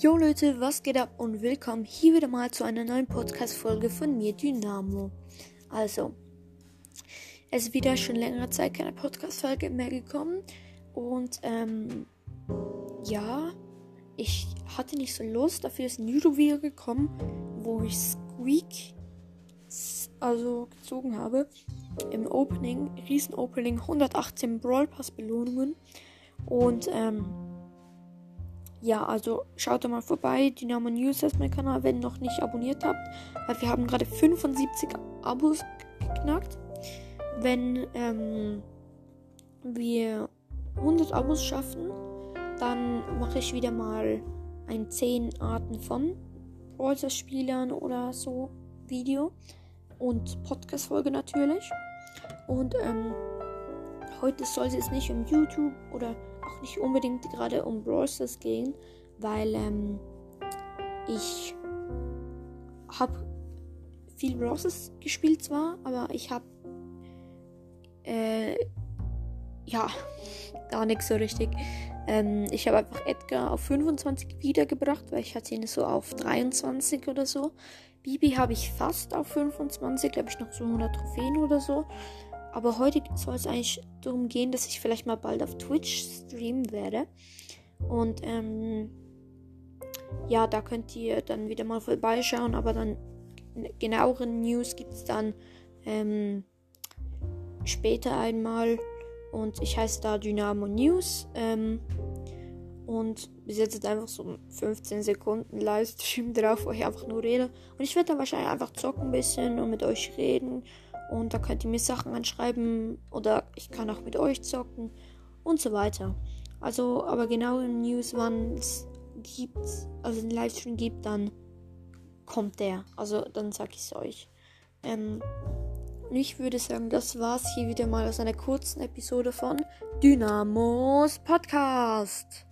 Jo Leute, was geht ab und willkommen hier wieder mal zu einer neuen Podcast-Folge von mir, Dynamo. Also, es ist wieder schon längere Zeit keine Podcast-Folge mehr gekommen und ähm, ja, ich hatte nicht so Lust, dafür ist ein YouTube-Video gekommen, wo ich Squeak also gezogen habe. Im Opening, Riesen-Opening, 118 Brawl Pass Belohnungen und ähm, ja, also schaut da mal vorbei. Dynamo News ist mein Kanal, wenn ihr noch nicht abonniert habt. Weil wir haben gerade 75 Abos geknackt. Wenn ähm, wir 100 Abos schaffen, dann mache ich wieder mal ein 10 Arten von Brawler Spielern oder so Video. Und Podcast-Folge natürlich. Und ähm, heute soll es jetzt nicht um YouTube oder auch nicht unbedingt gerade um Brawl gehen, weil ähm, ich habe viel Brawl gespielt zwar, aber ich habe äh, ja gar nichts so richtig. Ähm, ich habe einfach Edgar auf 25 wiedergebracht, weil ich hatte ihn so auf 23 oder so. Bibi habe ich fast auf 25, glaube ich noch so 100 Trophäen oder so. Aber heute soll es eigentlich darum gehen, dass ich vielleicht mal bald auf Twitch streamen werde. Und ähm, ja, da könnt ihr dann wieder mal vorbeischauen. Aber dann genauere News gibt es dann ähm, später einmal. Und ich heiße da Dynamo News. Ähm, und bis jetzt einfach so 15 Sekunden Livestream drauf, wo ich einfach nur rede. Und ich werde dann wahrscheinlich einfach zocken ein bisschen und mit euch reden. Und da könnt ihr mir Sachen anschreiben oder ich kann auch mit euch zocken und so weiter. Also, aber genau in News, wann es gibt, also einen Livestream gibt, dann kommt der. Also dann sag ich es euch. Ähm, und ich würde sagen, das war's hier wieder mal aus einer kurzen Episode von Dynamos Podcast.